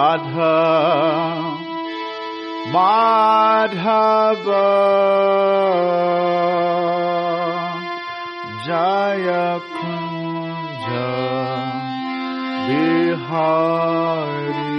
Radha Madhava Jaya Kunja Bihari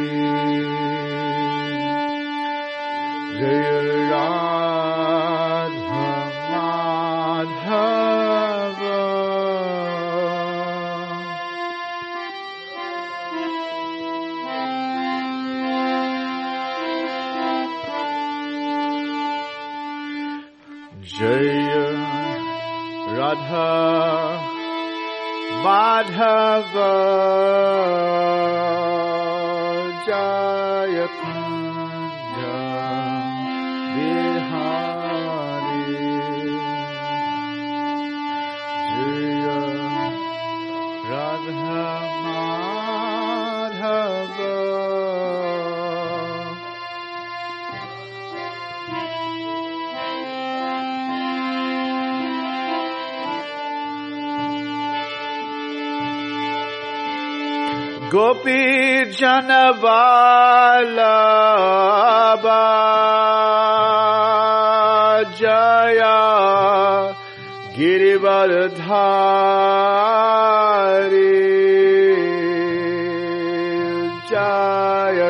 Madhava Jaya Gopi Janavalabha Jaya Girivardhari Jaya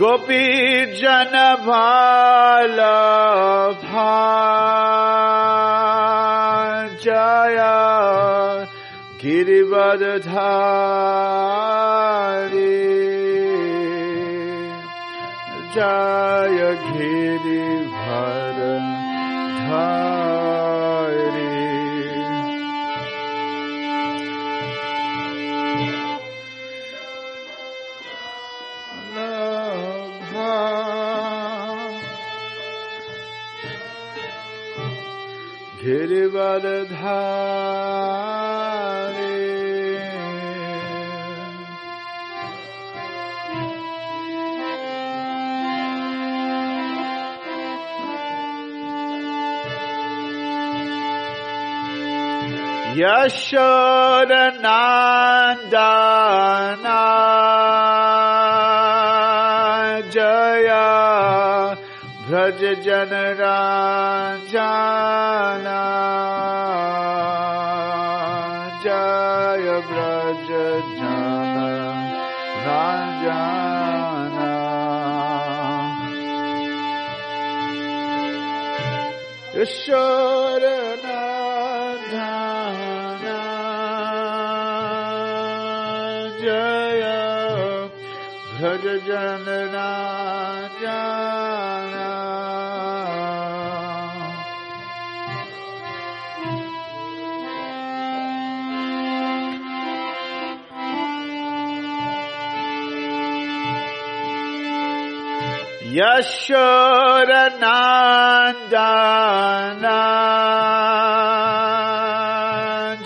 गोपी जन भाला भाया गिरिवर धारे। जय गिरिवर धार। Girivardhari Janarajana Jaya Braj Jana Yashodanandana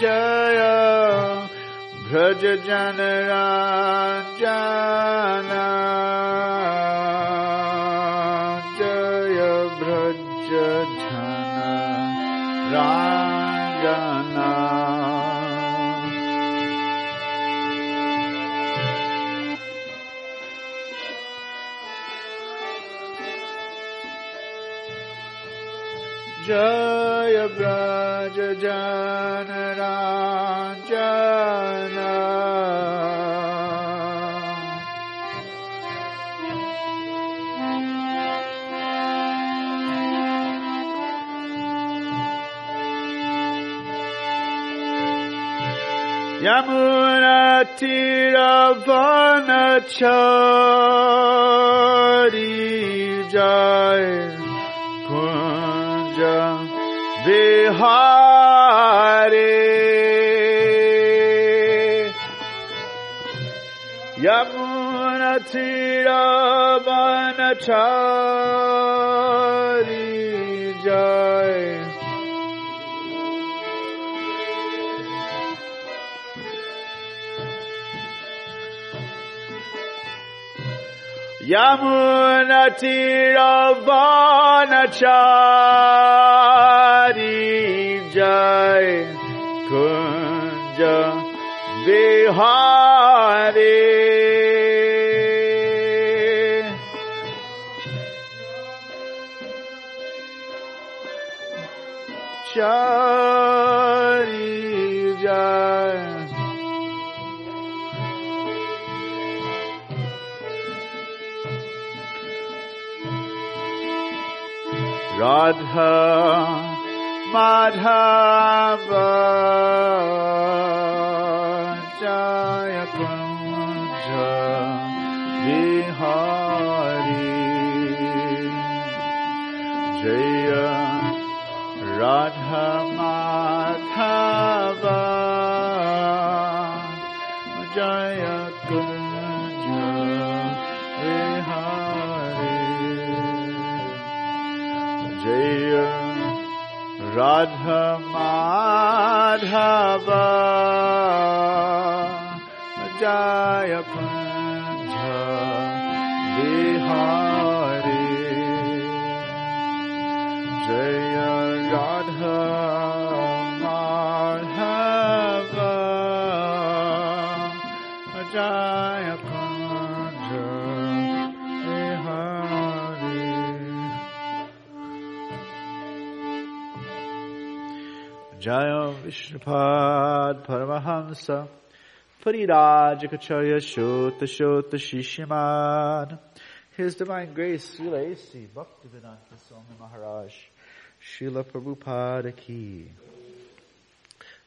Jaya Braj Janarajana vanachari jai kunja vihare yamuna tira vanachari Yamunatiravanachari Jai Kunja Vihari Chari Radha Madhava Jaya Kunja Vihari Jaya Radha Madhava Jaya Paramahamsa Parirajikacharya Shota Shota Shishiman His Divine Grace Srila A.C. Bhaktivedanta Swami Maharaj Srila Prabhupada Ki.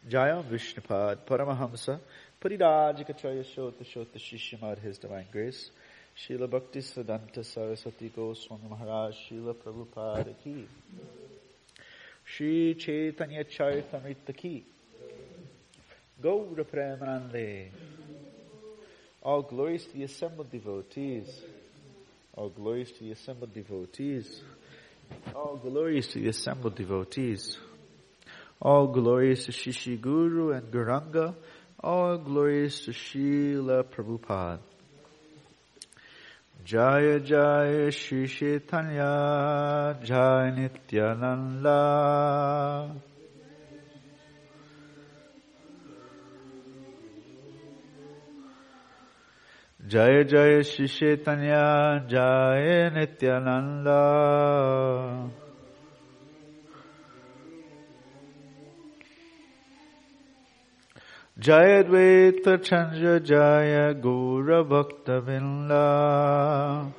Jaya Vishnupad Paramahamsa Parirajikacharya Shota Shota Shishiman His Divine Grace Srila Bhakti Siddhanta Saraswati Goswami Maharaj Srila Prabhupada Ki. Shri Chaitanya Charitamrita Ki Gaura Premanande All glories to the assembled devotees. All glories to the assembled devotees. All glories to the assembled devotees. All glories to Shishi Guru and Gauranga. All glories to Srila Prabhupada. Jaya Jaya Shri Chaitanya Jaya Nityananda Jaya Jaya Shri Chaitanya Jaya Nityananda Jaya Dvaita Chandra Jaya Gaura Bhakta Vrinda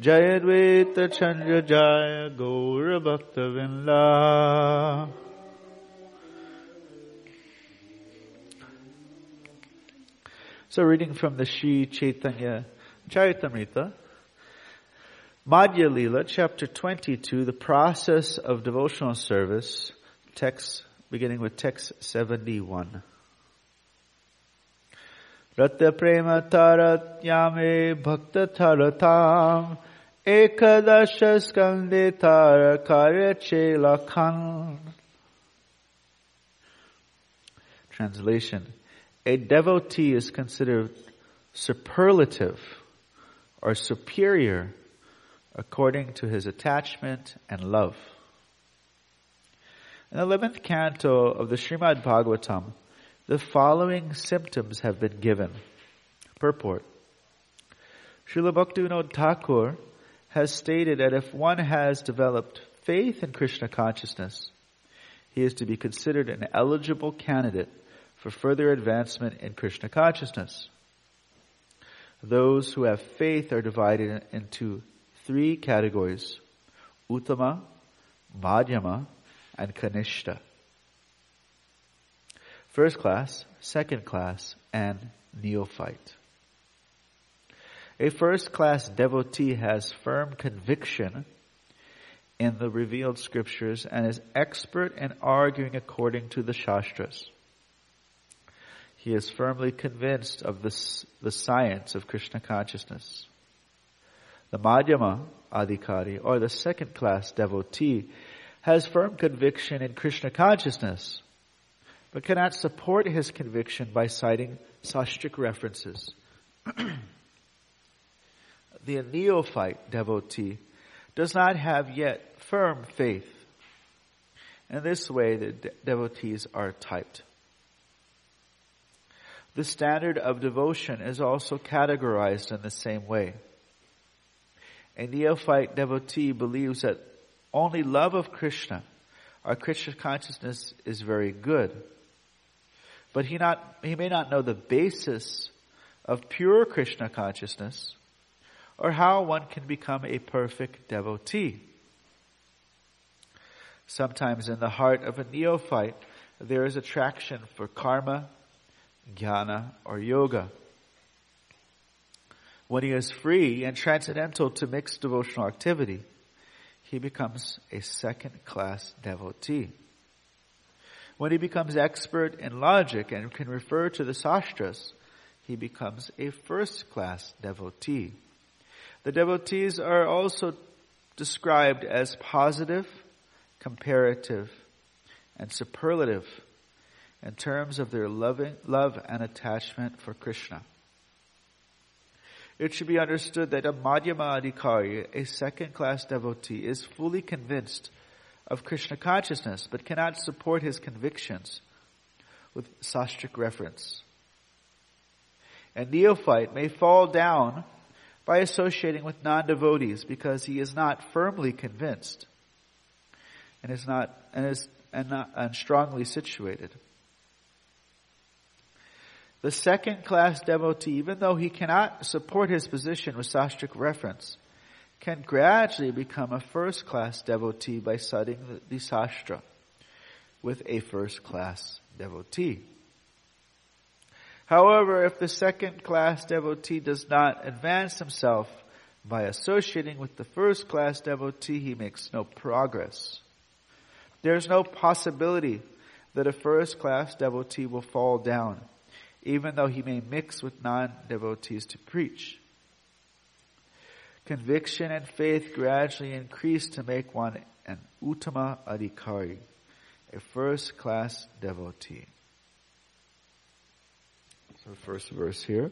Jaya Dvaita Chandra Jaya Gaura Bhakta Vrinda So reading from the Sri Chaitanya Charitamrita, Madhya Lila, chapter 22, the process of devotional service, text, beginning with text 71. Ratya prema tarat yame bhakta taratam ekadasha skande tara karya. Translation. A devotee is considered superlative or superior according to his attachment and love. In the 11th canto of the Srimad Bhagavatam, the following symptoms have been given. Purport. Srila Bhaktivinoda Thakur has stated that if one has developed faith in Krishna consciousness, he is to be considered an eligible candidate for further advancement in Krishna consciousness. Those who have faith are divided into three categories Uttama, Madhyama, and Kanishta. First class, second class, and neophyte. A first class devotee has firm conviction in the revealed scriptures and is expert in arguing according to the Shastras. He is firmly convinced of this, the science of Krishna consciousness. The Madhyama Adhikari, or the second class devotee, has firm conviction in Krishna consciousness, but cannot support his conviction by citing sastric references. the neophyte devotee does not have yet firm faith. In this way, the de- devotees are typed. The standard of devotion is also categorized in the same way. A neophyte devotee believes that only love of Krishna or Krishna consciousness is very good. But he not, he may not know the basis of pure Krishna consciousness or how one can become a perfect devotee. Sometimes in the heart of a neophyte, there is attraction for karma, jnana, or yoga. When he is free and transcendental to mixed devotional activity, he becomes a second class devotee. When he becomes expert in logic and can refer to the sastras, he becomes a first class devotee. The devotees are also described as positive, comparative, and superlative in terms of their loving, love and attachment for Krishna. It should be understood that a Madhyama Adhikari, a second class devotee, is fully convinced of Krishna consciousness, but cannot support his convictions with sastric reference. A neophyte may fall down by associating with non-devotees because he is not firmly convinced and is not and is and not and strongly situated. The second class devotee, even though he cannot support his position with sastric reference, can gradually become a first class devotee by studying the, the sastra with a first class devotee. However, if the second class devotee does not advance himself by associating with the first class devotee, he makes no progress. There is no possibility that a first class devotee will fall down, even though he may mix with non-devotees to preach. Conviction and faith gradually increase to make one an Uttama Adhikari, a first class devotee. So first verse here.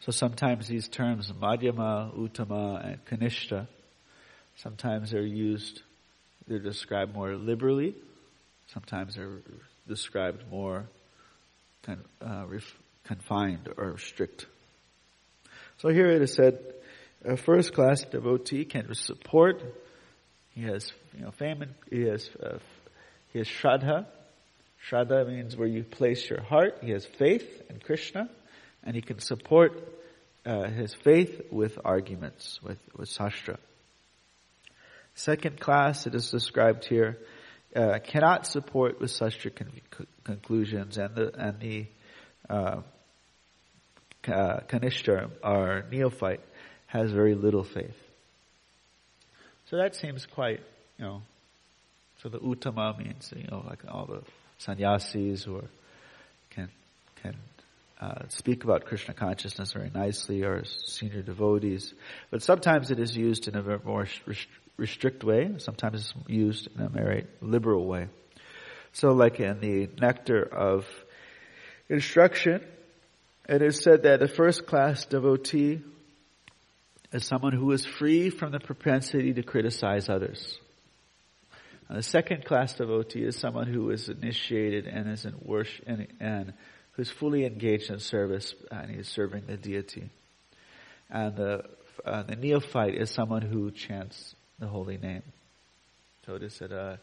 So sometimes these terms, Madhyama, Uttama, and Kanishta, sometimes they're used they're described more liberally. Sometimes they're described more uh, confined or strict. So here it is said, a first class devotee can support. He has, you know, fame and he has, uh, he has shraddha. Shraddha means where you place your heart. He has faith in Krishna, and he can support uh, his faith with arguments, with, with sastra. Second class, it is described here, uh, cannot support with such con- conclusions, and the and the uh, uh, or neophyte has very little faith. So that seems quite, you know. So the uttama means, you know, like all the sannyasis who are, can can uh, speak about Krishna consciousness very nicely, or senior devotees. But sometimes it is used in a more restrict way. Sometimes it's used in a very liberal way. So like in the nectar of instruction, it is said that the first class devotee is someone who is free from the propensity to criticize others. And the second class devotee is someone who is initiated and is in worship and, and who's fully engaged in service and he's serving the deity. And the, uh, the neophyte is someone who chants the holy name. Said, uh,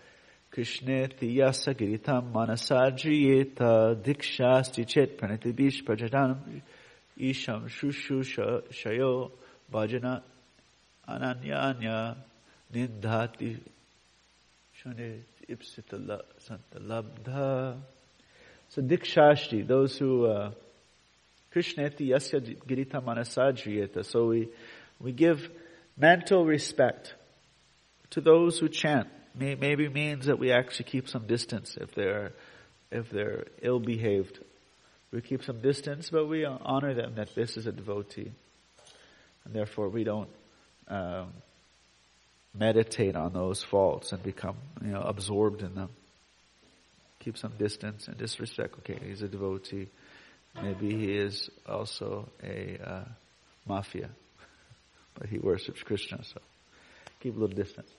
Krishneti yasa giritam manasajriyeta dikshasti chet pranatibish prajadanam isham shushu shayo bhajana ananyanya nindhati shane ipsita santa So dikshasti, those who, uh, Krishneti yasya girita manasajriyeta. So we, we give mental respect to those who chant. May, maybe means that we actually keep some distance if they're, if they're ill behaved. We keep some distance, but we honor them that this is a devotee. And therefore we don't, um, meditate on those faults and become, you know, absorbed in them. Keep some distance and disrespect. Okay, he's a devotee. Maybe he is also a uh, mafia, but he worships Krishna, so keep a little distance.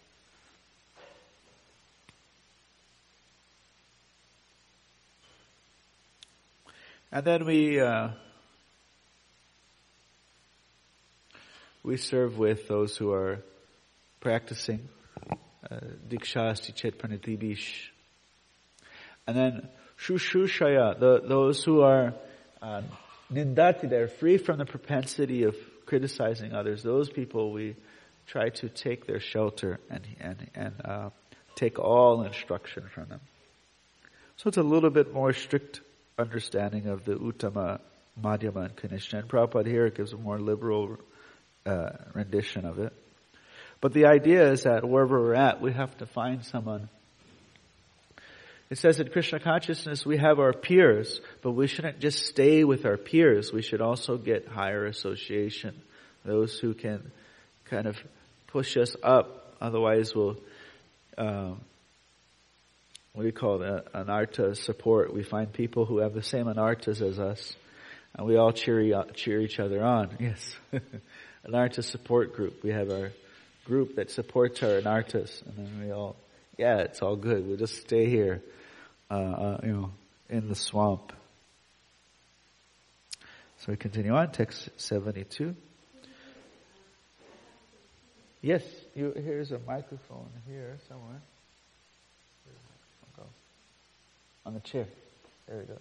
And then we uh, we serve with those who are practicing uh, Dikshasti Chet Pranitibish. And then Shushushaya, the, those who are uh, Nindati, they're free from the propensity of criticizing others. Those people we try to take their shelter and, and, and uh, take all instruction from them. So it's a little bit more strict understanding of the Uttama, Madhyama, and Kanishta. And Prabhupada here gives a more liberal uh, rendition of it. But the idea is that wherever we're at, we have to find someone. It says in Krishna consciousness we have our peers, but we shouldn't just stay with our peers. We should also get higher association. Those who can kind of push us up. Otherwise we'll, um, you call it? Anartha support. We find people who have the same anarthas as us. And we all cheer, cheer each other on. Yes. Anartha support group. We have our group that supports our anarthas, and then we all, yeah, it's all good. We'll just stay here, uh, uh, you know, in the swamp. So we continue on, text 72. Yes, you, here's a microphone here somewhere. On the chair. There we go.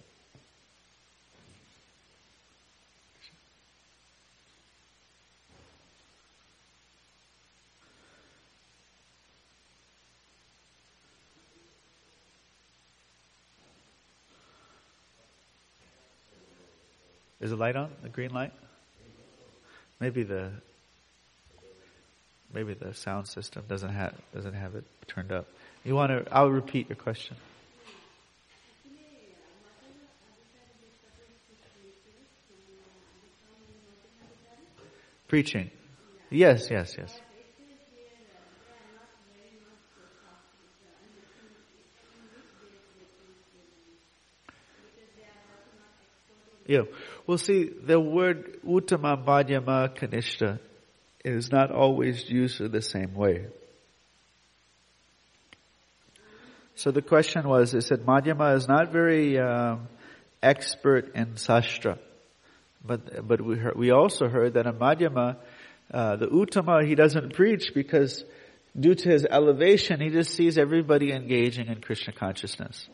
Is the light on? The green light? Maybe the maybe the sound system doesn't have doesn't have it turned up. You want to? I'll repeat your question. Preaching. Yes, yes, yes. Yeah. Well, see, the word Uttama, Madhyama, Kanishta is not always used in the same way. So the question was, it said Madhyama is not very um, expert in Sastra. But, but we heard, we also heard that in Madhyama, uh, the Uttama, he doesn't preach because due to his elevation, he just sees everybody engaging in Krishna consciousness.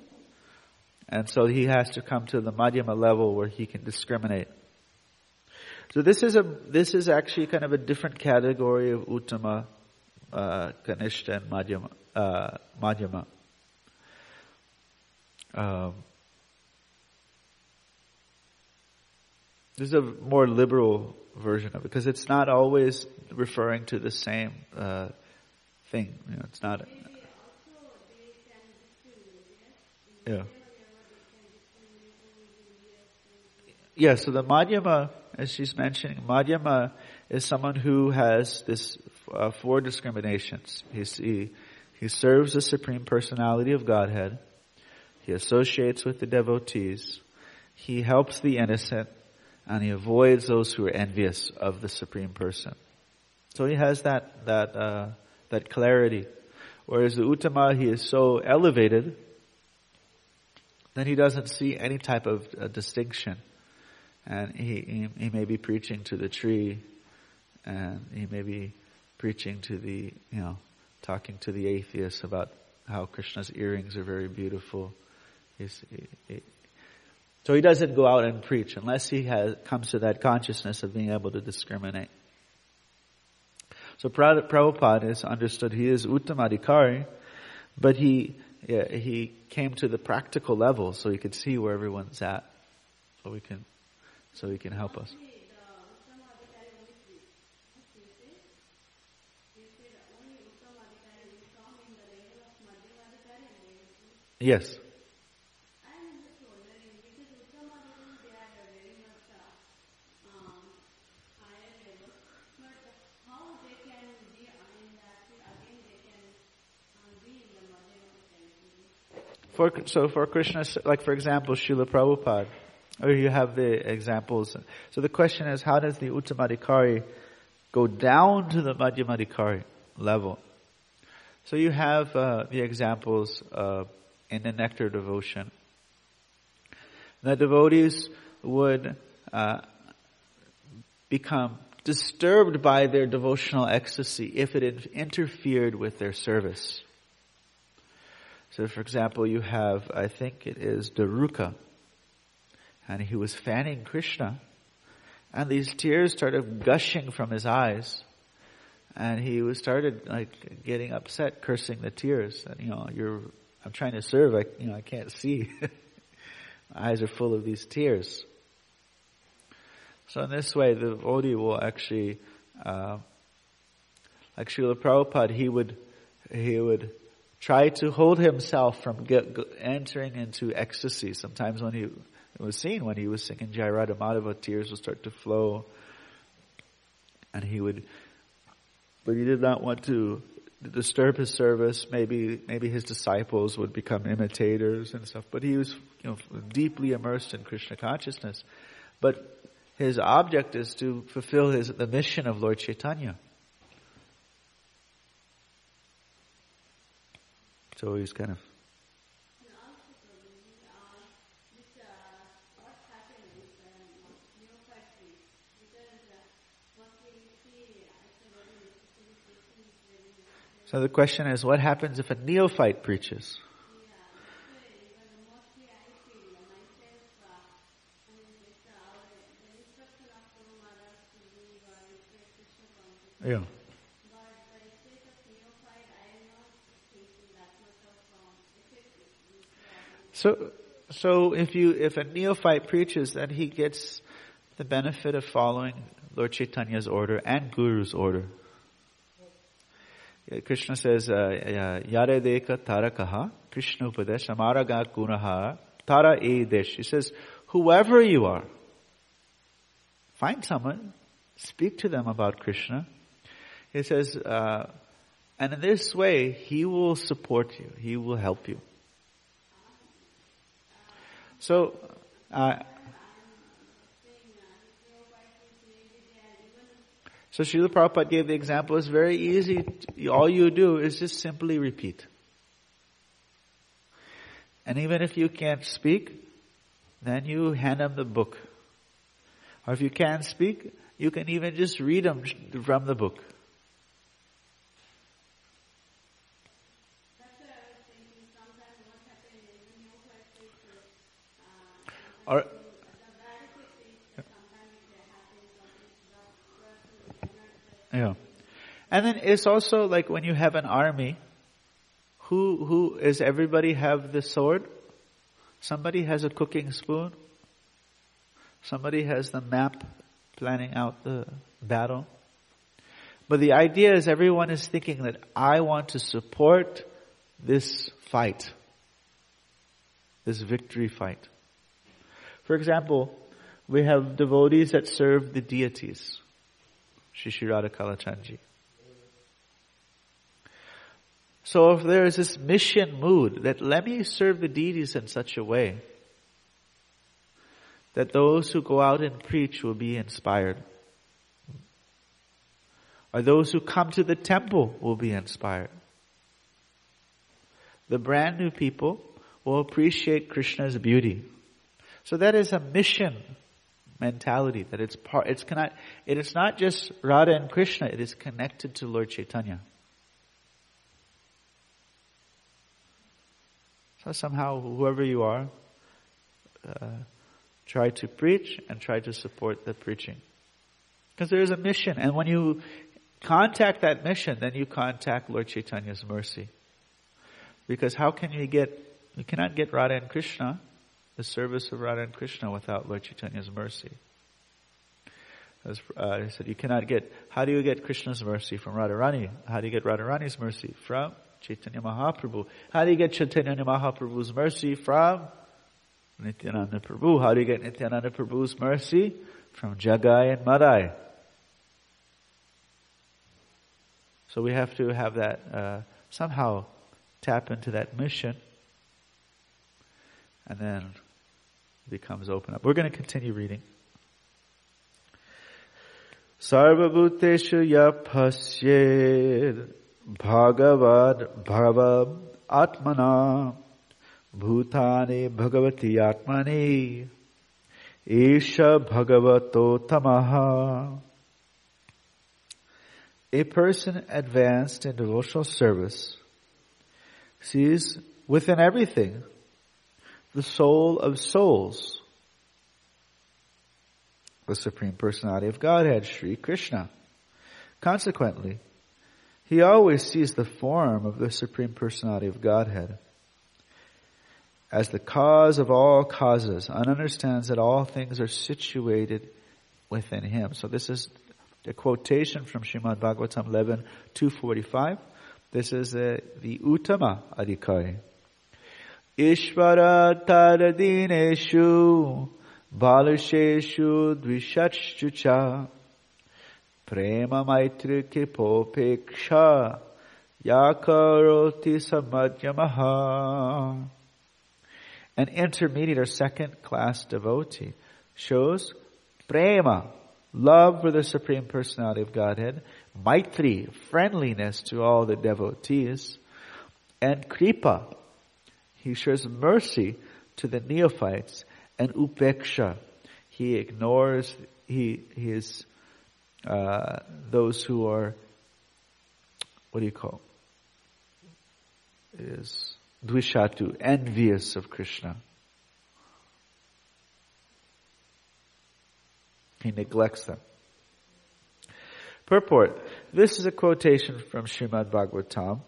And so he has to come to the madhyama level where he can discriminate. So this is a, this is actually kind of a different category of uttama, uh, kanishta and madhyama, uh, madhyama. Um, this is a more liberal version of it because it's not always referring to the same uh, thing. You know, it's not. Yeah. yeah, so the Madhyama, as she's mentioning, Madhyama is someone who has this uh, four discriminations. He's, he, he serves the Supreme Personality of Godhead. He associates with the devotees. He helps the innocent. And he avoids those who are envious of the Supreme Person. So he has that, that, uh, that clarity. Whereas the Uttama, he is so elevated, then he doesn't see any type of uh, distinction and he, he, he may be preaching to the tree, and he may be preaching to the, you know, talking to the atheists about how Krishna's earrings are very beautiful. He's, he, so he doesn't go out and preach unless he has, comes to that consciousness of being able to discriminate. So Prabhupada is understood he is Uttamadhikari, but he, yeah, he came to the practical level so he could see where everyone's at. So we can, so he can help us. Yes. For, so for Krishna, like for example, Srila Prabhupada, or you have the examples. So the question is, how does the Uttamadhikari go down to the Madhyamadhikari level? So you have uh, the examples uh, in the nectar devotion. The devotees would uh, become disturbed by their devotional ecstasy if it interfered with their service. So for example, you have, I think it is Daruka, and he was fanning Krishna, and these tears started gushing from his eyes, and he was started like getting upset, cursing the tears, and you know, you're, I'm trying to serve, I, you know, I can't see. My eyes are full of these tears. So in this way, the devotee will actually, uh, like Srila Prabhupada, he would, he would try to hold himself from get, entering into ecstasy. Sometimes when he was seen when he was singing Jai Radha Madhava, tears would start to flow, and he would, but he did not want to disturb his service. Maybe maybe his disciples would become imitators and stuff. But he was you know deeply immersed in Krishna consciousness. But his object is to fulfill his the mission of Lord Chaitanya. So he's kind of. So the question is, what happens if a neophyte preaches? Yeah. So, so if you, if a neophyte preaches, then he gets the benefit of following Lord Chaitanya's order and Guru's order. Krishna says, uh, Yare deka tarakaha, Krishna upadesh, amaraga gunaha, tara e desh. He says, whoever you are, find someone, speak to them about Krishna. He says, uh, and in this way, he will support you. He will help you. So, uh, so Srila Prabhupada gave the example. It's very easy. All you do is just simply repeat. And even if you can't speak, then you hand them the book. Or if you can't speak, you can even just read them from the book. Or, yeah. And then it's also like when you have an army, who, who, is everybody have the sword? Somebody has a cooking spoon. Somebody has the map planning out the battle. But the idea is everyone is thinking that I want to support this fight. This victory fight. For example, we have devotees that serve the deities. Sri Sri Radha Kalachandji. So if there is this mission mood that let me serve the deities in such a way that those who go out and preach will be inspired. Or those who come to the temple will be inspired. The brand new people will appreciate Krishna's beauty. So that is a mission mentality that it's part, it's cannot, it is not just Radha and Krishna, it is connected to Lord Chaitanya. So somehow, whoever you are, uh, try to preach and try to support the preaching. Because there is a mission, and when you contact that mission, then you contact Lord Chaitanya's mercy. Because how can you get, you cannot get Radha and Krishna the service of Radha and Krishna without Lord Chaitanya's mercy. As uh, he said, you cannot get, how do you get Krishna's mercy from Radharani? How do you get Radharani's mercy? From Chaitanya Mahaprabhu. How do you get Chaitanya Mahaprabhu's mercy? From Nityananda Prabhu. How do you get Nityananda Prabhu's mercy? From Jagai and Madhai. So we have to have that, uh, somehow tap into that mission and then becomes open up. We're going to continue reading. Sarvabhuteshu yaphasyed bhagavad bhagavam atmana bhutani bhagavati atmani isha bhagavato tamaha a person advanced in devotional service sees within everything the soul of souls, the Supreme Personality of Godhead, Sri Krishna. Consequently, he always sees the form of the Supreme Personality of Godhead as the cause of all causes and understands that all things are situated within him. So this is a quotation from Srimad Bhagavatam 11, 245. This is uh, the Uttama Adhikari. Ishvara taradineshu balasheshu dvishachucha prema maitri kipopeksha yakaroti. An intermediate or second class devotee shows prema, love for the Supreme Personality of Godhead, maitri, friendliness to all the devotees, and kripa, he shows mercy to the neophytes, and upeksha, he ignores, he, he is, uh, those who are, what do you call, is dvishatu, envious of Krishna. He neglects them. Purport. This is a quotation from Srimad Bhagavatam,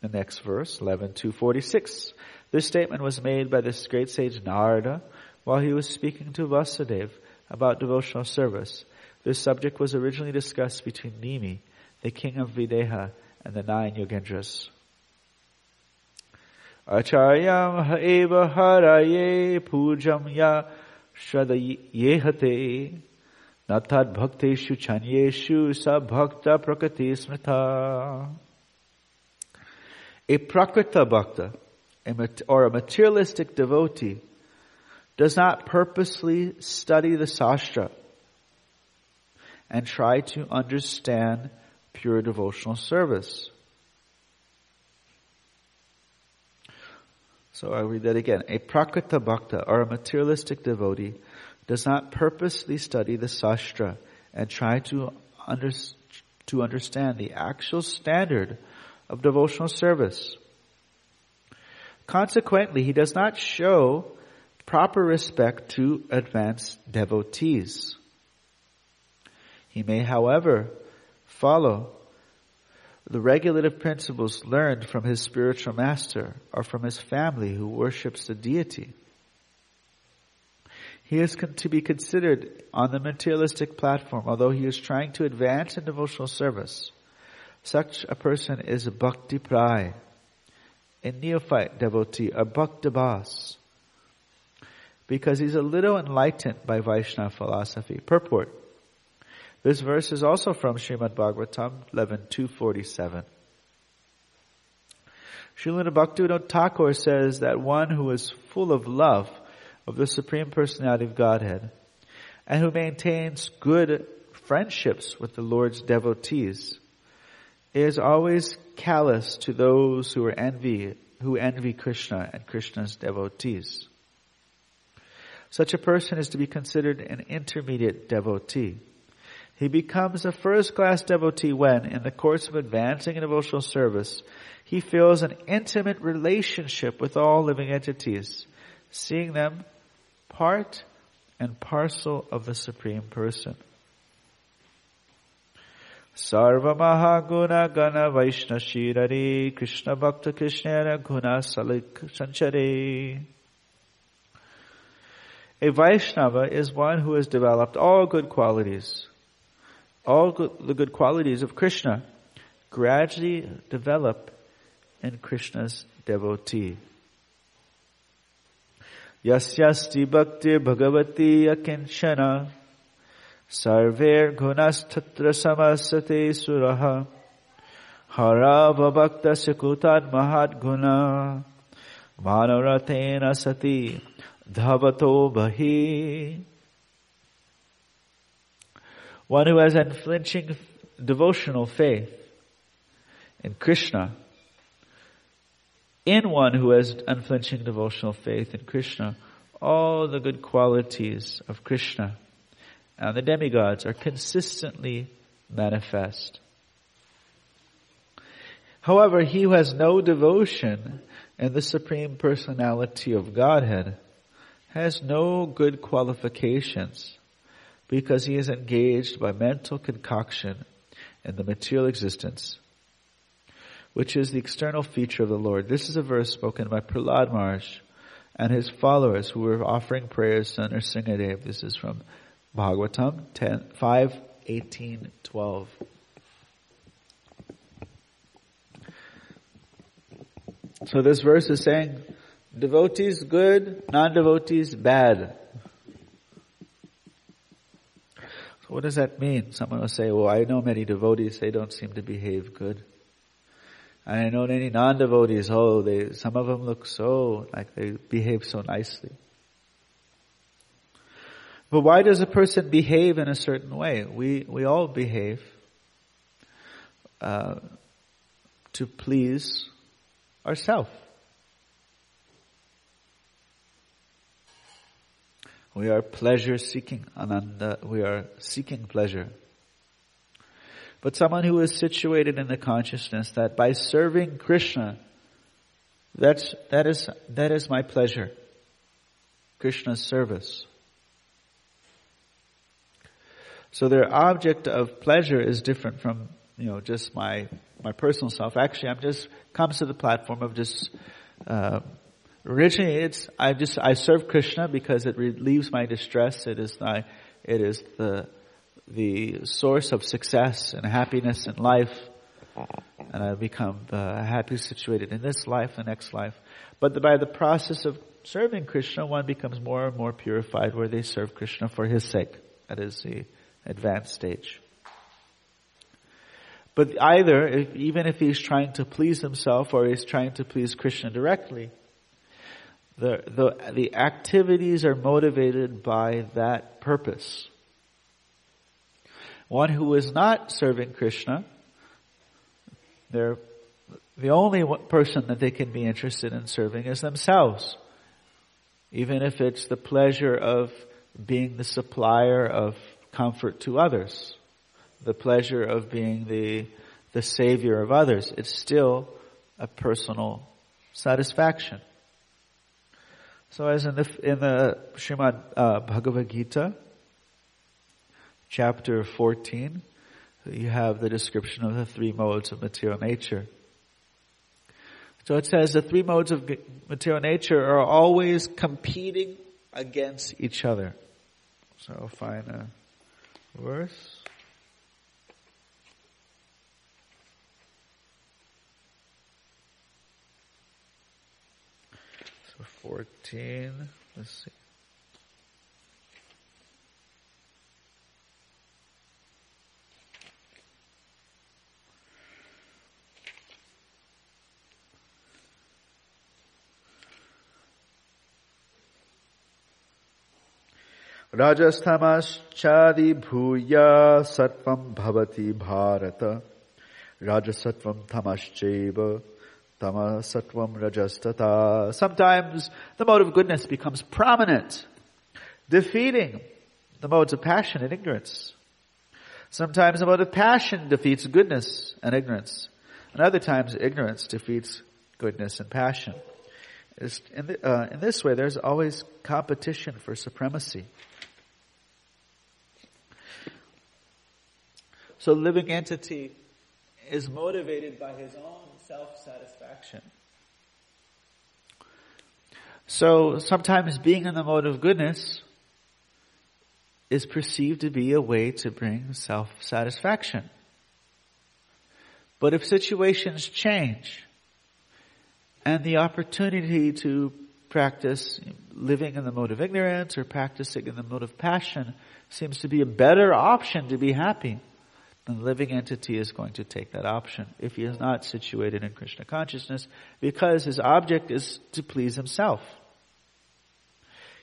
the next verse, 11.246. This statement was made by this great sage Narada while he was speaking to Vasudeva about devotional service. This subject was originally discussed between Nimi, the king of Videha, and the nine Yogendras. Acharyam haeva haraye pujam ya shradayehate Natad bhakteshu chanyeshu sa bhakta prakriti smrita. A prakrita bhakta, or a materialistic devotee, does not purposely study the sastra and try to understand pure devotional service. So I read that again. A prakrita bhakta, or a materialistic devotee, does not purposely study the sastra and try to, under, to understand the actual standard of devotional service. Consequently, he does not show proper respect to advanced devotees. He may, however, follow the regulative principles learned from his spiritual master or from his family who worships the deity. He is to be considered on the materialistic platform, although he is trying to advance in devotional service. Such a person is a bhakti prai, a neophyte devotee, a bhakti bas, because he's a little enlightened by Vaishnava philosophy. Purport. This verse is also from Srimad Bhagavatam 11.247. Srila Bhaktivinoda Thakur says that one who is full of love of the Supreme Personality of Godhead and who maintains good friendships with the Lord's devotees is always callous to those who are envy, who envy Krishna and Krishna's devotees. Such a person is to be considered an intermediate devotee. He becomes a first class devotee when, in the course of advancing in devotional service, he feels an intimate relationship with all living entities seeing them part and parcel of the Supreme Person. Sarva Mahaguna Gana Vaishna Shirari Krishna Bhakta Krishna Guna Salik Sanchari. A Vaishnava is one who has developed all good qualities. All good, the good qualities of Krishna gradually develop and Krishna's devotee. Yasyasti bhakti bhagavati akinshana harava bhakta sikutad mahad guna manoratena sati dhavato bahi one who has unflinching devotional faith in Krishna, in one who has unflinching devotional faith in Krishna, all the good qualities of Krishna and the demigods are consistently manifest. However, he who has no devotion in the Supreme Personality of Godhead has no good qualifications because he is engaged by mental concoction in the material existence, which is the external feature of the Lord. This is a verse spoken by Prahlad and his followers who were offering prayers to Nrsingadev. This is from Bhagavatam 10, 5, 18, 12. So this verse is saying, devotees good, non-devotees bad. what does that mean? Someone will say, well, I know many devotees, they don't seem to behave good. I know many non-devotees, oh, they, some of them look so, like they behave so nicely. But why does a person behave in a certain way? We, we all behave, uh, to please ourselves. We are pleasure seeking, ananda. We are seeking pleasure. But someone who is situated in the consciousness that by serving Krishna, that's, that is, that is my pleasure. Krishna's service. So their object of pleasure is different from, you know, just my, my personal self. Actually, I'm just, comes to the platform of just, uh, Originally, it's I just I serve Krishna because it relieves my distress. It is my, it is the the source of success and happiness in life, and I become uh, happy situated in this life, the next life. But the, by the process of serving Krishna, one becomes more and more purified, where they serve Krishna for His sake. That is the advanced stage. But either, if, even if he's trying to please himself or he's trying to please Krishna directly, the, the, the activities are motivated by that purpose. One who is not serving Krishna, they're, the only person that they can be interested in serving is themselves. Even if it's the pleasure of being the supplier of comfort to others, the pleasure of being the, the savior of others, it's still a personal satisfaction. So as in the, in the Srimad uh, Bhagavad Gita, chapter 14, you have the description of the three modes of material nature. So it says the three modes of material nature are always competing against each other. So I'll find a verse. So 14. Let's see. रजस्तमश्चादिभूय सत्वं भवति Bharat रजसत्वं तमश्चैव Tamasatvam rajastata. Sometimes the mode of goodness becomes prominent, defeating the modes of passion and ignorance. Sometimes the mode of passion defeats goodness and ignorance. And other times ignorance defeats goodness and passion. In, the, uh, in this way, there's always competition for supremacy. So living entity is motivated by his own self-satisfaction. So sometimes being in the mode of goodness is perceived to be a way to bring self-satisfaction. But if situations change, And the opportunity to practice living in the mode of ignorance or practicing in the mode of passion seems to be a better option to be happy. The living entity is going to take that option if he is not situated in Krishna consciousness because his object is to please himself.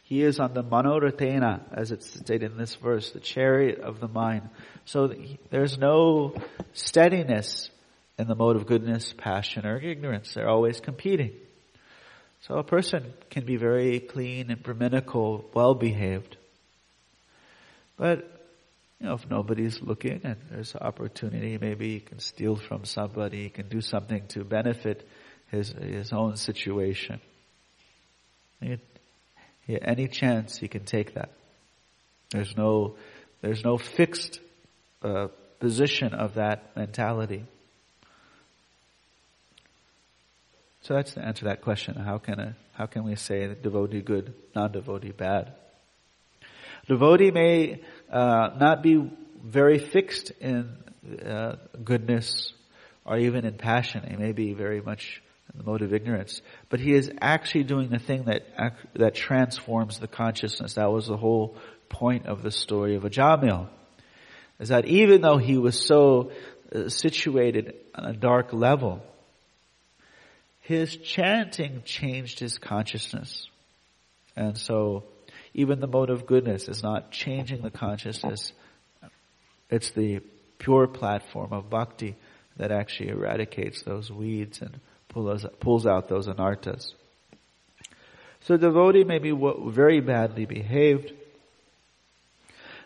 He is on the manoratena, as it's stated in this verse, the chariot of the mind. So there's no steadiness in the mode of goodness, passion, or ignorance. They're always competing. So a person can be very clean and brahminical, well behaved. But, you know, if nobody's looking and there's opportunity, maybe he can steal from somebody, he can do something to benefit his, his own situation. He, he, any chance he can take that. There's no, there's no fixed uh, position of that mentality. So that's the answer to that question. How can a, how can we say that devotee good, non-devotee bad? Devotee may uh, not be very fixed in uh, goodness or even in passion. He may be very much in the mode of ignorance, but he is actually doing the thing that that transforms the consciousness. That was the whole point of the story of Ajamil. Is that even though he was so uh, situated on a dark level, his chanting changed his consciousness. And so even the mode of goodness is not changing the consciousness. It's the pure platform of bhakti that actually eradicates those weeds and pulls, out those anarthas. So devotee may be very badly behaved,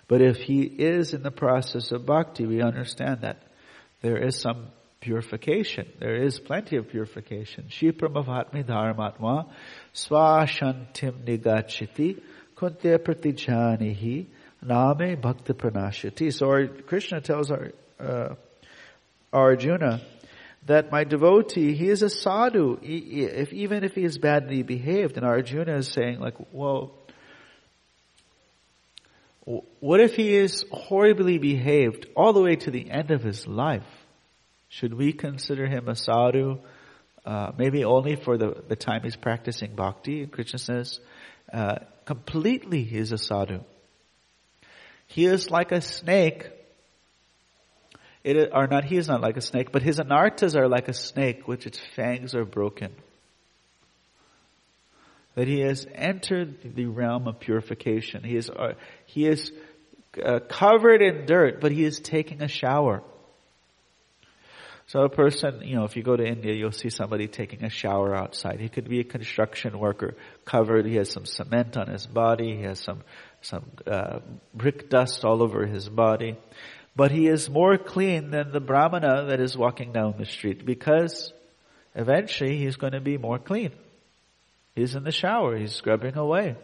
but if he is in the process of bhakti, we understand that there is some purification. There is plenty of purification. Shipramavatmi dharmatma swashantim nigachiti pratijanihi name bhakti pranashati. So Krishna tells our, uh, Arjuna that my devotee, he is a sadhu, he, if, even if he is badly behaved. And Arjuna is saying like, well, what if he is horribly behaved all the way to the end of his life? Should we consider him a sadhu? Uh, maybe only for the, the time he's practicing bhakti. Krishna says, uh, completely he is a sadhu. He is like a snake. It, or not, he is not like a snake, but his anarthas are like a snake, which its fangs are broken. That he has entered the realm of purification. He is, uh, he is uh, covered in dirt, but he is taking a shower. So a person, you know, if you go to India, you'll see somebody taking a shower outside. He could be a construction worker, covered. He has some cement on his body. He has some some uh, brick dust all over his body, but he is more clean than the brahmana that is walking down the street because eventually he's going to be more clean. He's in the shower. He's scrubbing away.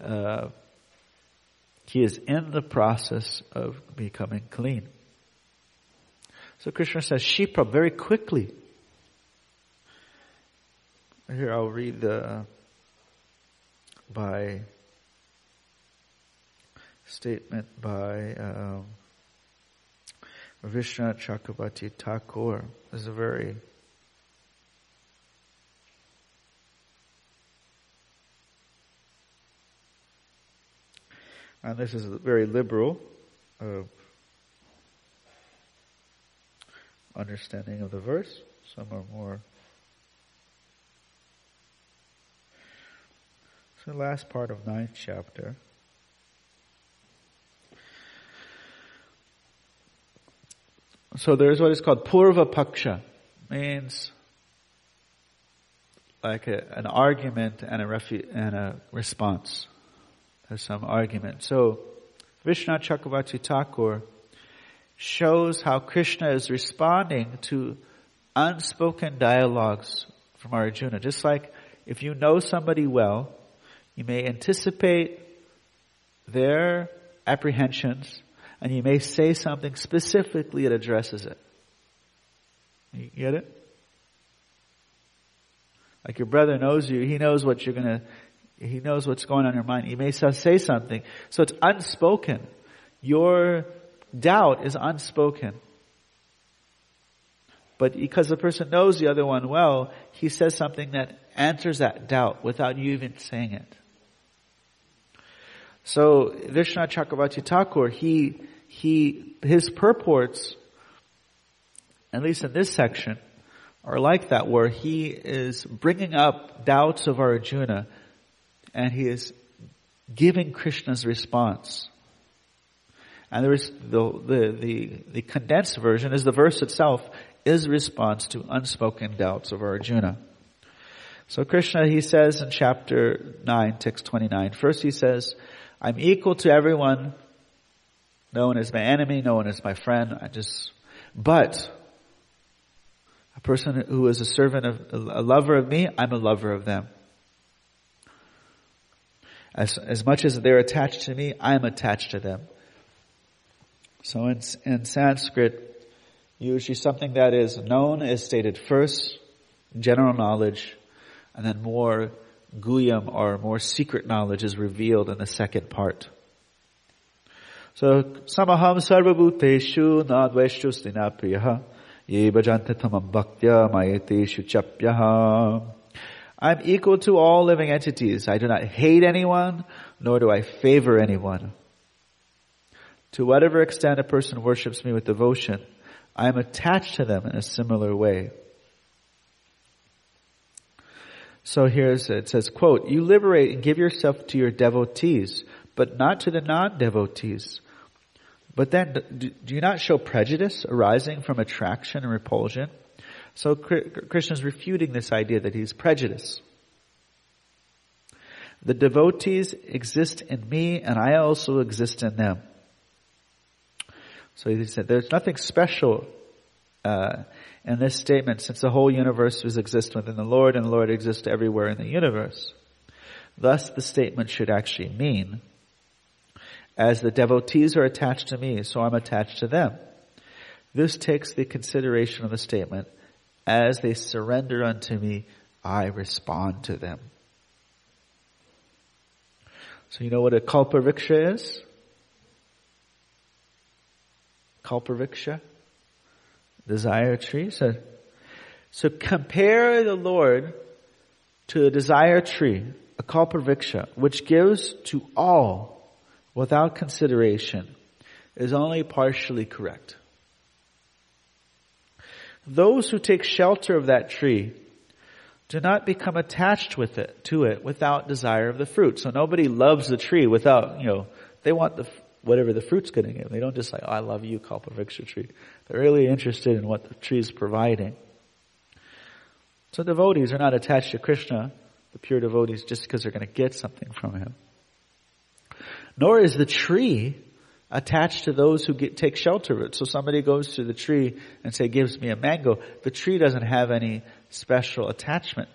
Uh, he is in the process of becoming clean. So Krishna says Shipra very quickly. Here I'll read the by statement by um, Vishwanath Chakravarti Thakur. This is a very and this is very liberal. Uh, understanding of the verse. Some are more. So, the last part of ninth chapter. So there's what is called Purva Paksha, means like a, an argument and a, refu- and a response. There's some argument. So Vishnu Chakravarti Thakur shows how Krishna is responding to unspoken dialogues from Arjuna. Just like if you know somebody well, you may anticipate their apprehensions and you may say something specifically that addresses it. You get it? Like your brother knows you, he knows what you're gonna, he knows what's going on in your mind. He may say something. So it's unspoken. Your doubt is unspoken. But because the person knows the other one well, he says something that answers that doubt without you even saying it. So Vishwanath Chakravarti Thakur, he, he, his purports, at least in this section, are like that where he is bringing up doubts of Arjuna and he is giving Krishna's response. And there is the, the, the, the condensed version is the verse itself is response to unspoken doubts of Arjuna. So Krishna, he says in chapter 9, text 29, first he says, I'm equal to everyone. No one is my enemy, no one is my friend. I just, but a person who is a servant of, a lover of me, I'm a lover of them. As, as much as they're attached to me, I'm attached to them. So in, in Sanskrit, usually something that is known is stated first, general knowledge, and then more guyam or more secret knowledge is revealed in the second part. So, samaham sarvabhuteshu nadveshtu stinapriyaha ye bhajantatamam bhaktya mayeteshu chapyaha. I'm equal to all living entities. I do not hate anyone, nor do I favor anyone. To whatever extent a person worships me with devotion, I am attached to them in a similar way. So here's, it says, quote, you liberate and give yourself to your devotees, but not to the non-devotees. But then, do you not show prejudice arising from attraction and repulsion? So Krishna is refuting this idea that he's prejudiced. The devotees exist in me and I also exist in them. So he said, there's nothing special uh, in this statement since the whole universe was exist within the Lord and the Lord exists everywhere in the universe. Thus the statement should actually mean, as the devotees are attached to me, so I'm attached to them. This takes the consideration of the statement, as they surrender unto me, I respond to them. So you know what a kalpavriksha is? Kalpavriksha, desire tree. So, so compare the Lord to a desire tree, a kalpavriksha, which gives to all without consideration, is only partially correct. Those who take shelter of that tree do not become attached with it, to it, without desire of the fruit. So nobody loves the tree without, you know, they want the, whatever the fruit's going to give. They don't just say, oh, I love you, Kalpavriksha tree. They're really interested in what the tree is providing. So devotees are not attached to Krishna, the pure devotees, just because they're going to get something from him. Nor is the tree attached to those who get, take shelter of it. So somebody goes to the tree and say, gives me a mango. The tree doesn't have any special attachment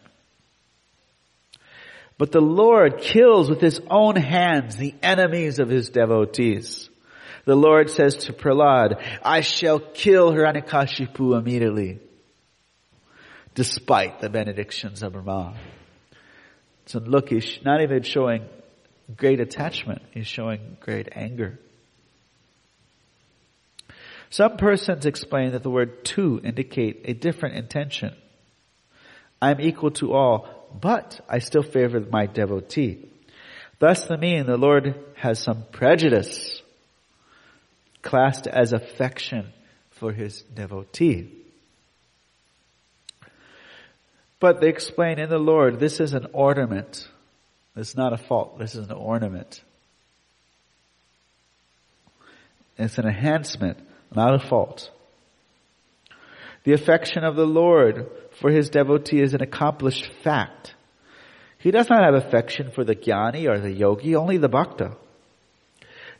but the Lord kills with his own hands the enemies of his devotees. The Lord says to Prahlad, I shall kill Hiranyakashipu immediately, despite the benedictions of Brahma. So look, he's not even showing great attachment, he's showing great anger. Some persons explain that the word to indicate a different intention. I am equal to all, but I still favor my devotee. Thus the mean, the Lord has some prejudice classed as affection for his devotee. But they explain in the Lord, this is an ornament. Is not a fault. This is an ornament. It's an enhancement, not a fault. The affection of the Lord for his devotee is an accomplished fact. He does not have affection for the jnani or the yogi, only the bhakta.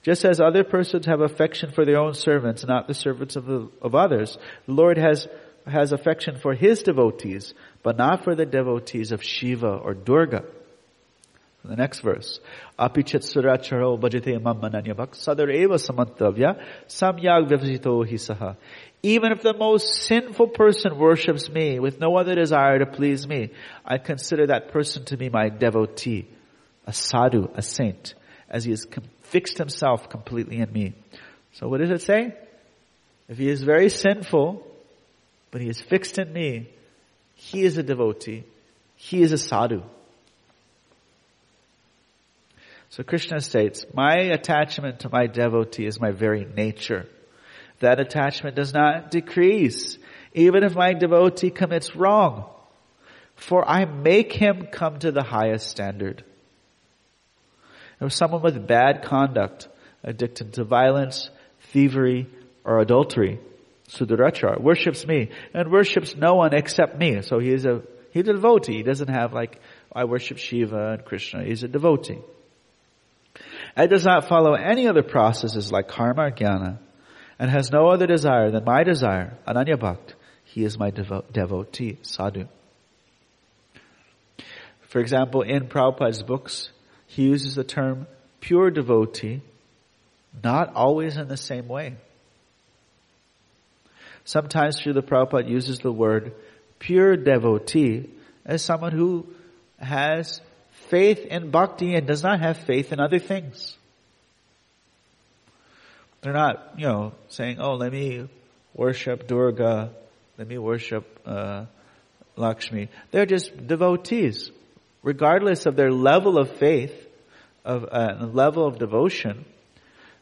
Just as other persons have affection for their own servants, not the servants of, the, of others, the Lord has, has affection for his devotees, but not for the devotees of Shiva or Durga. The next verse. Apichat suracharo bhajate mammananyabhak sadareva samantavya samyag vivjito hisaha. Even if the most sinful person worships me with no other desire to please me, I consider that person to be my devotee, a sadhu, a saint, as he has fixed himself completely in me. So what does it say? If he is very sinful, but he is fixed in me. He is a devotee. He is a sadhu. So Krishna states, my attachment to my devotee is my very nature. That attachment does not decrease, even if my devotee commits wrong. For I make him come to the highest standard. If someone with bad conduct, addicted to violence, thievery, or adultery, Sudarachar, worships me and worships no one except me. So he is a, he's a devotee. He doesn't have like, I worship Shiva and Krishna. He's a devotee. It does not follow any other processes like karma or jnana, and has no other desire than my desire, ananya bhakt. He is my devo- devotee, sadhu. For example, in Prabhupada's books, he uses the term pure devotee, not always in the same way. Sometimes Srila Prabhupada uses the word pure devotee as someone who has faith in bhakti and does not have faith in other things. They're not, you know, saying, oh, let me worship Durga, let me worship uh, Lakshmi. They're just devotees. Regardless of their level of faith, of uh, level of devotion,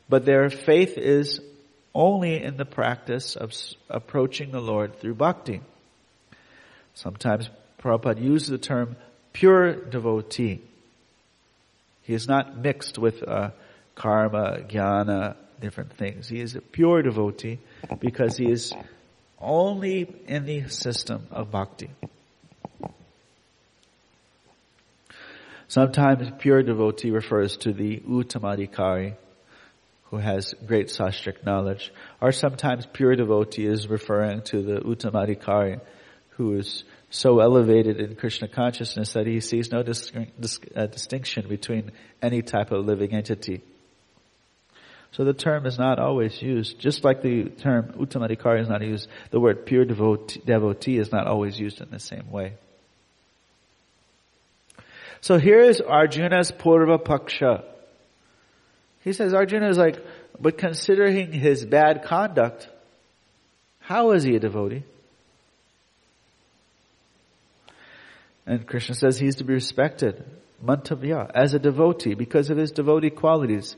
but their faith is only in the practice of approaching the Lord through bhakti. Sometimes Prabhupada uses the term pure devotee. He is not mixed with uh, karma, jnana, different things. He is a pure devotee because he is only in the system of bhakti. Sometimes pure devotee refers to the uttamadhikari, who has great sastric knowledge, or sometimes pure devotee is referring to the uttamadhikari, who is so elevated in Krishna consciousness that he sees no dis- dis- uh, distinction between any type of living entity. So the term is not always used, just like the term uttamadhikari is not used, the word pure devotee, devotee is not always used in the same way. So here is Arjuna's Purva Paksha. He says Arjuna is like, but considering his bad conduct, how is he a devotee? And Krishna says he's to be respected, mantavya, as a devotee because of his devotee qualities.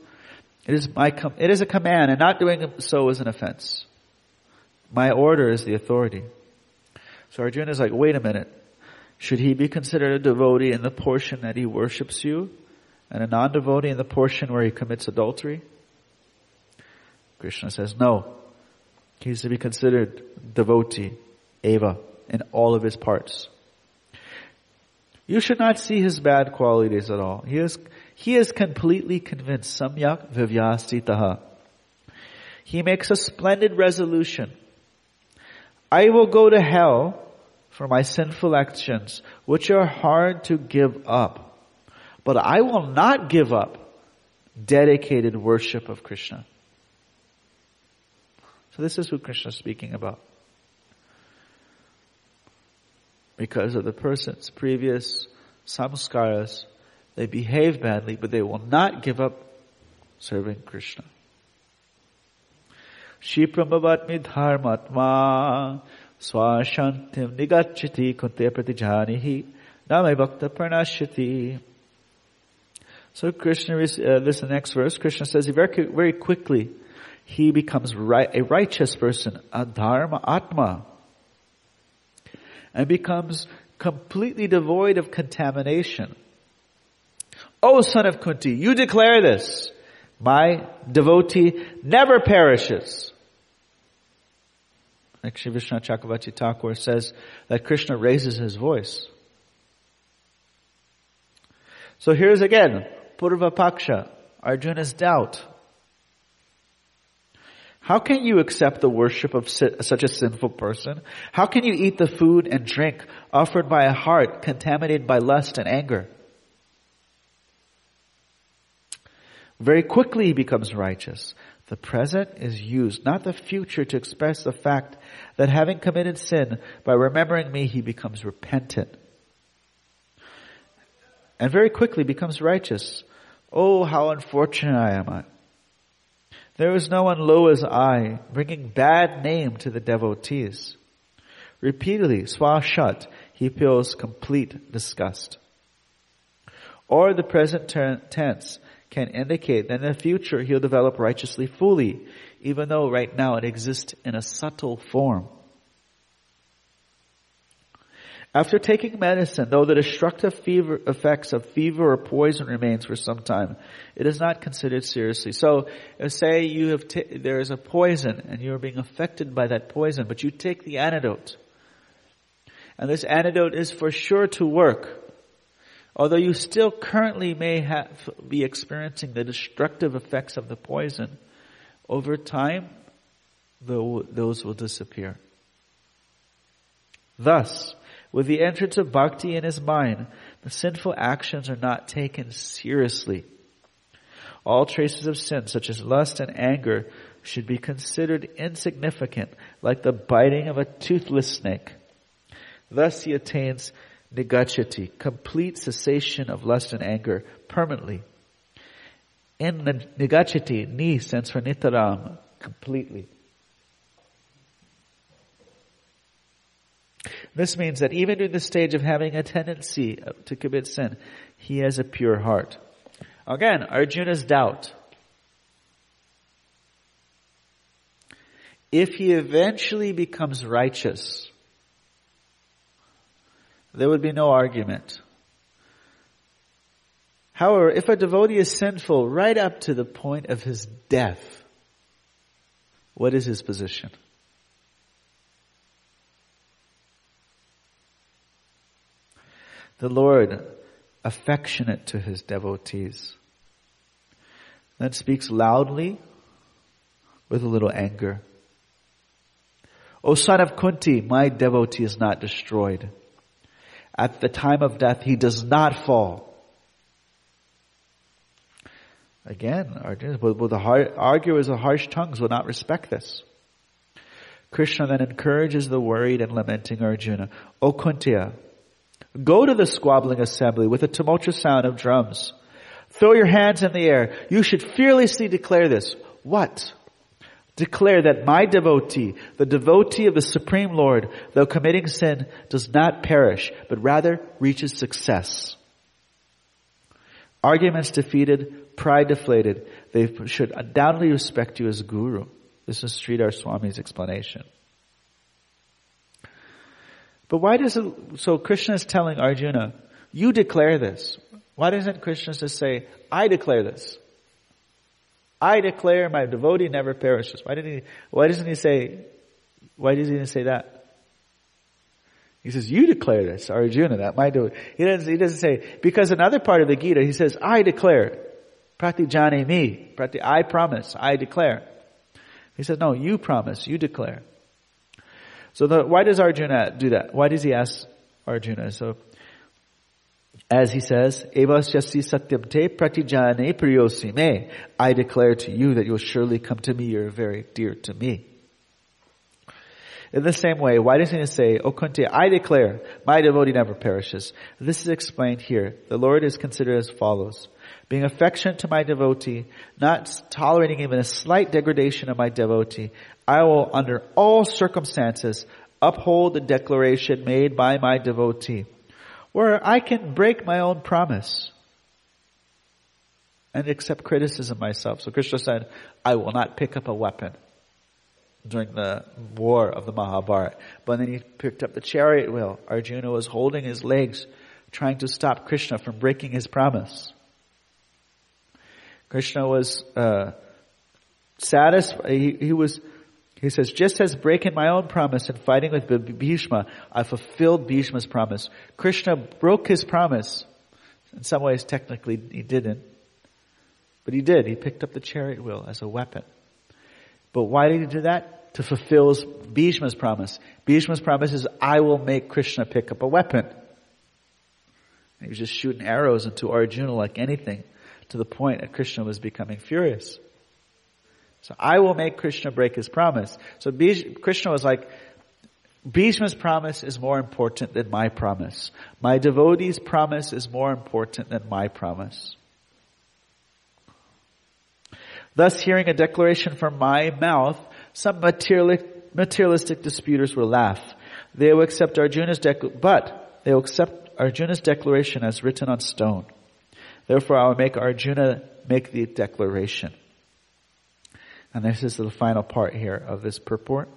It is my, com- it is a command and not doing so is an offense. My order is the authority. So Arjuna is like, wait a minute. Should he be considered a devotee in the portion that he worships you and a non-devotee in the portion where he commits adultery? Krishna says no. He's to be considered devotee, eva, in all of his parts. You should not see his bad qualities at all. He is, he is completely convinced. Samyak vivyasitaha. He makes a splendid resolution. I will go to hell for my sinful actions, which are hard to give up. But I will not give up dedicated worship of Krishna. So this is who Krishna is speaking about. Because of the person's previous samskaras, they behave badly, but they will not give up serving Krishna. Shipramavatmi dharmatma swashantim nigachati kunte pratijanihi name bhakta pranashyati. So Krishna, uh, this next verse, Krishna says very, very quickly, he becomes right, a righteous person, a dharma atma and becomes completely devoid of contamination. O son of Kunti, you declare this. My devotee never perishes. Sri Vishnu Chakravarti Thakur says that Krishna raises his voice. So here's again, Purva Paksha, Arjuna's doubt. How can you accept the worship of such a sinful person? How can you eat the food and drink offered by a heart contaminated by lust and anger? Very quickly he becomes righteous. The present is used, not the future, to express the fact that having committed sin, by remembering me, he becomes repentant. And very quickly becomes righteous. Oh, how unfortunate I am. There is no one low as I, bringing bad name to the devotees. Repeatedly, swashat, he feels complete disgust. Or the present tense can indicate that in the future he'll develop righteously fully, even though right now it exists in a subtle form. After taking medicine, though the destructive fever effects of fever or poison remains for some time, it is not considered seriously. So, uh, say you have t- there is a poison and you are being affected by that poison, but you take the antidote, and this antidote is for sure to work. Although you still currently may have, be experiencing the destructive effects of the poison, over time, those will disappear. Thus, with the entrance of bhakti in his mind, the sinful actions are not taken seriously. All traces of sin, such as lust and anger, should be considered insignificant, like the biting of a toothless snake. Thus he attains nigachati, complete cessation of lust and anger, permanently. In nigachati, ni stands for nitaram, completely. This means that even in the stage of having a tendency to commit sin, he has a pure heart. Again, Arjuna's doubt. If he eventually becomes righteous, there would be no argument. However, if a devotee is sinful right up to the point of his death, what is his position? The Lord affectionate to his devotees. Then speaks loudly with a little anger. O son of Kunti, my devotee is not destroyed. At the time of death, he does not fall. Again, Arjuna, but the arguers of harsh tongues will not respect this. Krishna then encourages the worried and lamenting Arjuna. O Kaunteya, Go to the squabbling assembly with a tumultuous sound of drums. Throw your hands in the air. You should fearlessly declare this. What? Declare that my devotee, the devotee of the Supreme Lord, though committing sin, does not perish, but rather reaches success. Arguments defeated, pride deflated, they should undoubtedly respect you as guru. This is Sridhar Swami's explanation. But why does it, so Krishna is telling Arjuna, you declare this. Why doesn't Krishna just say, I declare this? I declare my devotee never perishes. Why didn't he, why doesn't he say, why does he say that? He says, you declare this, Arjuna, that my devotee. He doesn't, he doesn't say, because another part of the Gita, he says, I declare. Pratijane me. Prati, I promise. I declare. He says, no, you promise. You declare. So the, why does Arjuna do that? Why does he ask Arjuna? So, as he says, Evasyasi satyam te pratijane priyosi. I declare to you that you'll surely come to me. You're very dear to me. In the same way, why doesn't he say, O Kunti, I declare, my devotee never perishes. This is explained here. The Lord is considered as follows. Being affectionate to my devotee, not tolerating even a slight degradation of my devotee, I will under all circumstances uphold the declaration made by my devotee, where I can break my own promise and accept criticism myself. So Krishna said, I will not pick up a weapon during the war of the Mahabharata. But then he picked up the chariot wheel. Arjuna was holding his legs, trying to stop Krishna from breaking his promise. Krishna was uh, satisfied. He, he was he says, just as breaking my own promise and fighting with Bhishma, I fulfilled Bhishma's promise. Krishna broke his promise. In some ways, technically, he didn't. But he did. He picked up the chariot wheel as a weapon. But why did he do that? To fulfill Bhishma's promise. Bhishma's promise is, I will make Krishna pick up a weapon. he was just shooting arrows into Arjuna like anything to the point that Krishna was becoming furious. So I will make Krishna break his promise. So Krishna was like, Bhishma's promise is more important than my promise. My devotee's promise is more important than my promise. Thus, hearing a declaration from my mouth, some materialistic disputers will laugh. They will accept Arjuna's dec- but they will accept Arjuna's declaration as written on stone. Therefore, I will make Arjuna make the declaration. And this is the final part here of this purport.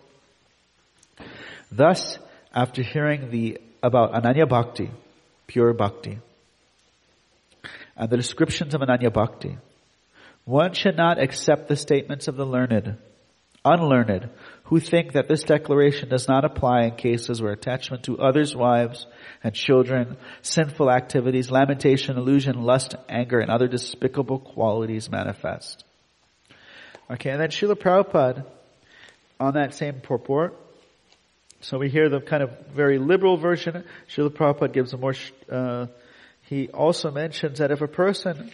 Thus, after hearing the about Ananya Bhakti, pure bhakti, and the descriptions of Ananya Bhakti, one should not accept the statements of the learned, unlearned, who think that this declaration does not apply in cases where attachment to others' wives and children, sinful activities, lamentation, illusion, lust, anger, and other despicable qualities manifest. Okay, and then Srila Prabhupada, on that same purport, so we hear the kind of very liberal version. Srila Prabhupada gives a more, uh, he also mentions that if a person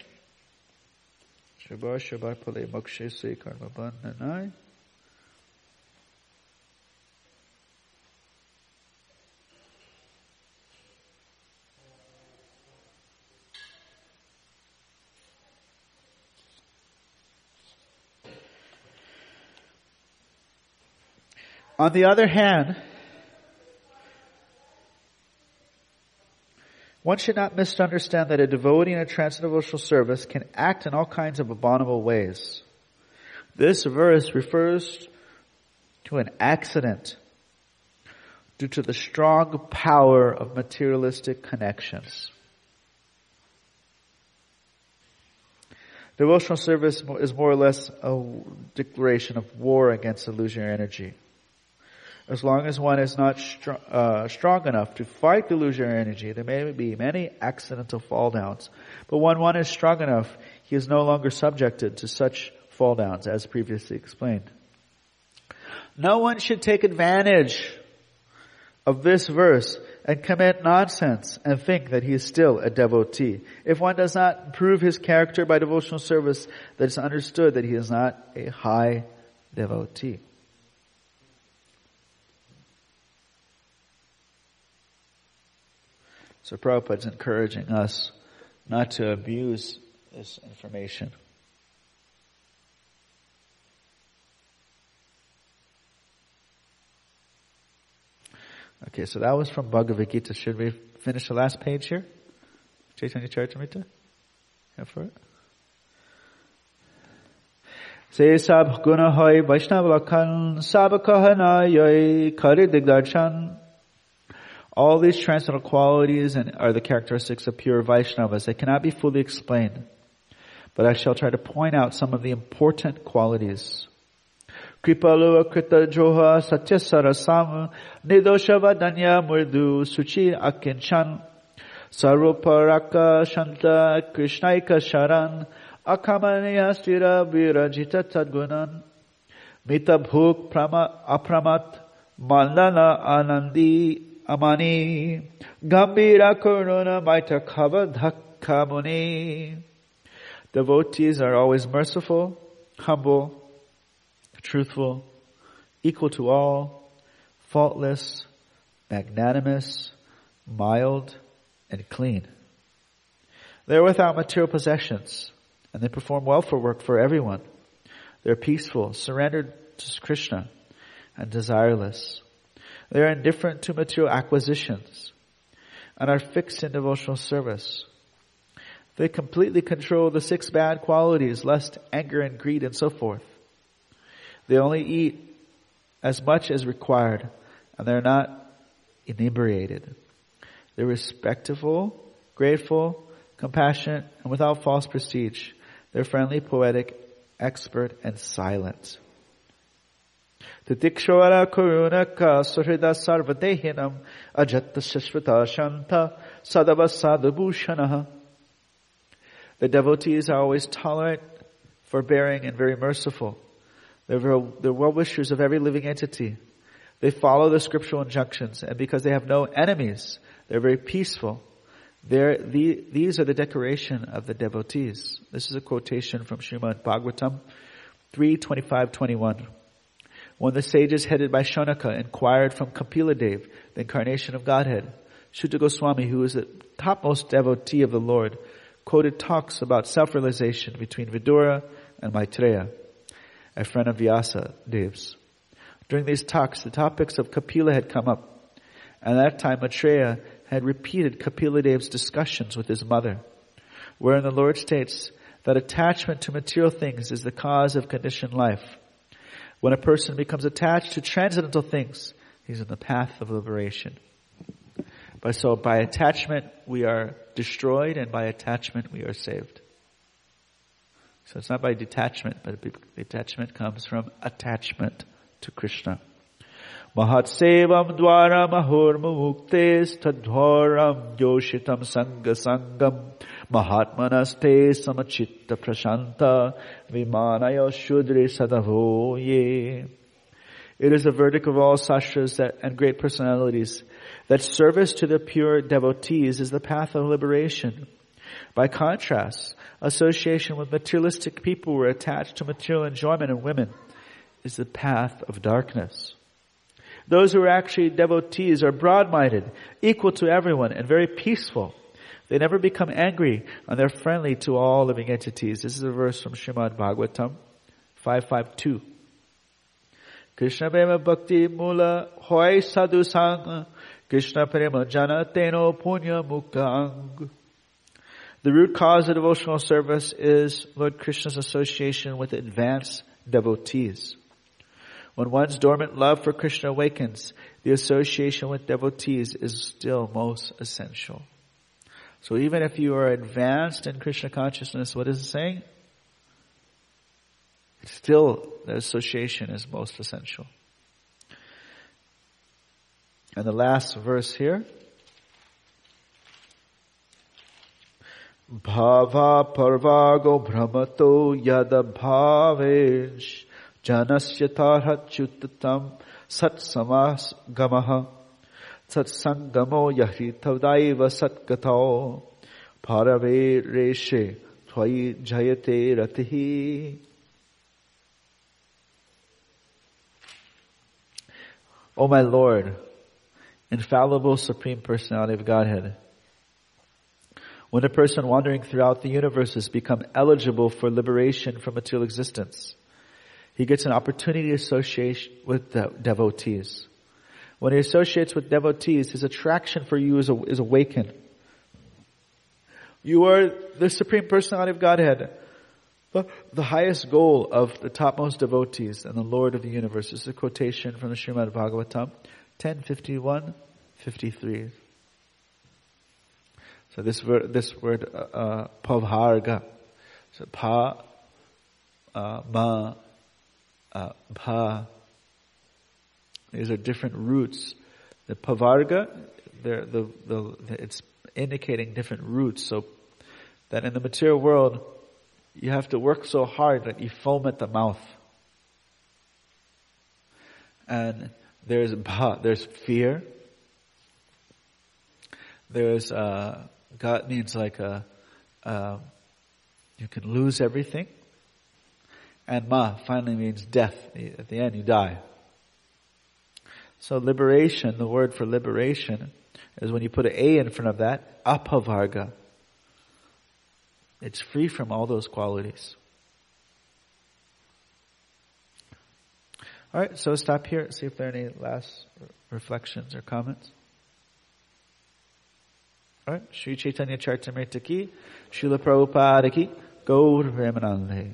On the other hand, One should not misunderstand that a devotee in a transcendental service can act in all kinds of abominable ways. This verse refers to an accident due to the strong power of materialistic connections. Devotional service is more or less a declaration of war against illusionary energy as long as one is not str- uh, strong enough to fight the illusionary energy, there may be many accidental fall downs. But when one is strong enough, he is no longer subjected to such fall downs, as previously explained. No one should take advantage of this verse and commit nonsense and think that he is still a devotee. If one does not prove his character by devotional service, that is understood that he is not a high devotee. So Prabhupada's encouraging us not to abuse this information. Okay, so that was from Bhagavad Gita. Should we finish the last page here? Chaitanya Charitamrita? Yeah, for it? Se sab guna hoy Vaishnav lakhan sab kahana yoy kari digdarshan all these transcendental qualities and are the characteristics of pure Vaishnavas. They cannot be fully explained, but I shall try to point out some of the important qualities. Kripalu Krita Joha Satya Nidoshava Danya Murdu Suchi Akinchan Saruparaka Shanta Krishnaika Sharan Akamaniya Stira Virajita Tadgunan Mita Bhuk Apramat Mandana Anandi amani gambira karuna maita kava. Devotees are always merciful, humble, truthful, equal to all, faultless, magnanimous, mild, and clean. They are without material possessions, and they perform welfare work for everyone. They're peaceful, surrendered to Krishna, and desireless. They are indifferent to material acquisitions and are fixed in devotional service. They completely control the six bad qualities, lust, anger, and greed, and so forth. They only eat as much as required, and they're not inebriated. They're respectful, grateful, compassionate, and without false prestige. They're friendly, poetic, expert, and silent. Sarvadehinam shanta. The devotees are always tolerant, forbearing, and very merciful. They're, they're well-wishers of every living entity. They follow the scriptural injunctions, and because they have no enemies, they're very peaceful. They're, the, these are the decoration of the devotees. This is a quotation from Srimad Bhagavatam 3.25.21. When the sages headed by Shaunaka inquired from Kapila Dev, the incarnation of Godhead, Suta Goswami, who was the topmost devotee of the Lord, quoted talks about self-realization between Vidura and Maitreya, a friend of Vyasa Dev's. During these talks, the topics of Kapila had come up, And at that time Maitreya had repeated Kapila discussions with his mother, wherein the Lord states that attachment to material things is the cause of conditioned life. When a person becomes attached to transcendental things, he's in the path of liberation. But so by attachment we are destroyed and by attachment we are saved. So it's not by detachment, but detachment comes from attachment to Krishna. Muktes tadhoram yoshitam sangha sangam mahatmanaste samachitta prashanta vimanaya shudri sadavoye. It is a verdict of all sastras and great personalities that service to the pure devotees is the path of liberation. By contrast, association with materialistic people who are attached to material enjoyment and women is the path of darkness. Those who are actually devotees are broad-minded, equal to everyone, and very peaceful. They never become angry, and they're friendly to all living entities. This is a verse from Srimad Bhagavatam 552. Krishna Prema Bhakti Mula Hoy Sadhu Sang Krishna Prema Jana Teno Punya Mukang the root cause of devotional service is Lord Krishna's association with advanced devotees. When one's dormant love for Krishna awakens, the association with devotees is still most essential. So even if you are advanced in Krishna consciousness, what is it saying? Still, the association is most essential. And the last verse here. Bhava parvago brahmato yada bhavesh जनस्य तारच्युतम सत्समागमः सत्संगमो यहि तदैव सत्कथो भरवे रेशे त्वयि जयते रतिः O my Lord, infallible Supreme Personality of Godhead, when a person wandering throughout the universe has become eligible for liberation from material existence, he gets an opportunity to associate with the devotees. When he associates with devotees, his attraction for you is, is awakened. You are the Supreme Personality of Godhead, the, the highest goal of the topmost devotees and the Lord of the universe. This is a quotation from the Srimad Bhagavatam, 1051, 53. So this word, this word, uh, uh pavarga. So pa, uh, ma, uh, bha. These are different roots. The pavarga, the, the, it's indicating different roots. So that in the material world, you have to work so hard that you foam at the mouth. And there's bha, there's fear. There's uh, God means like a, uh, you can lose everything. And ma finally means death. At the end you die. So liberation, the word for liberation, is when you put an A in front of that, apavarga. It's free from all those qualities. Alright, so stop here, see if there are any last reflections or comments. Right? Sri Chaitanya Charitamrita ki, Srila Prabhupada ki, Gaur Premanande.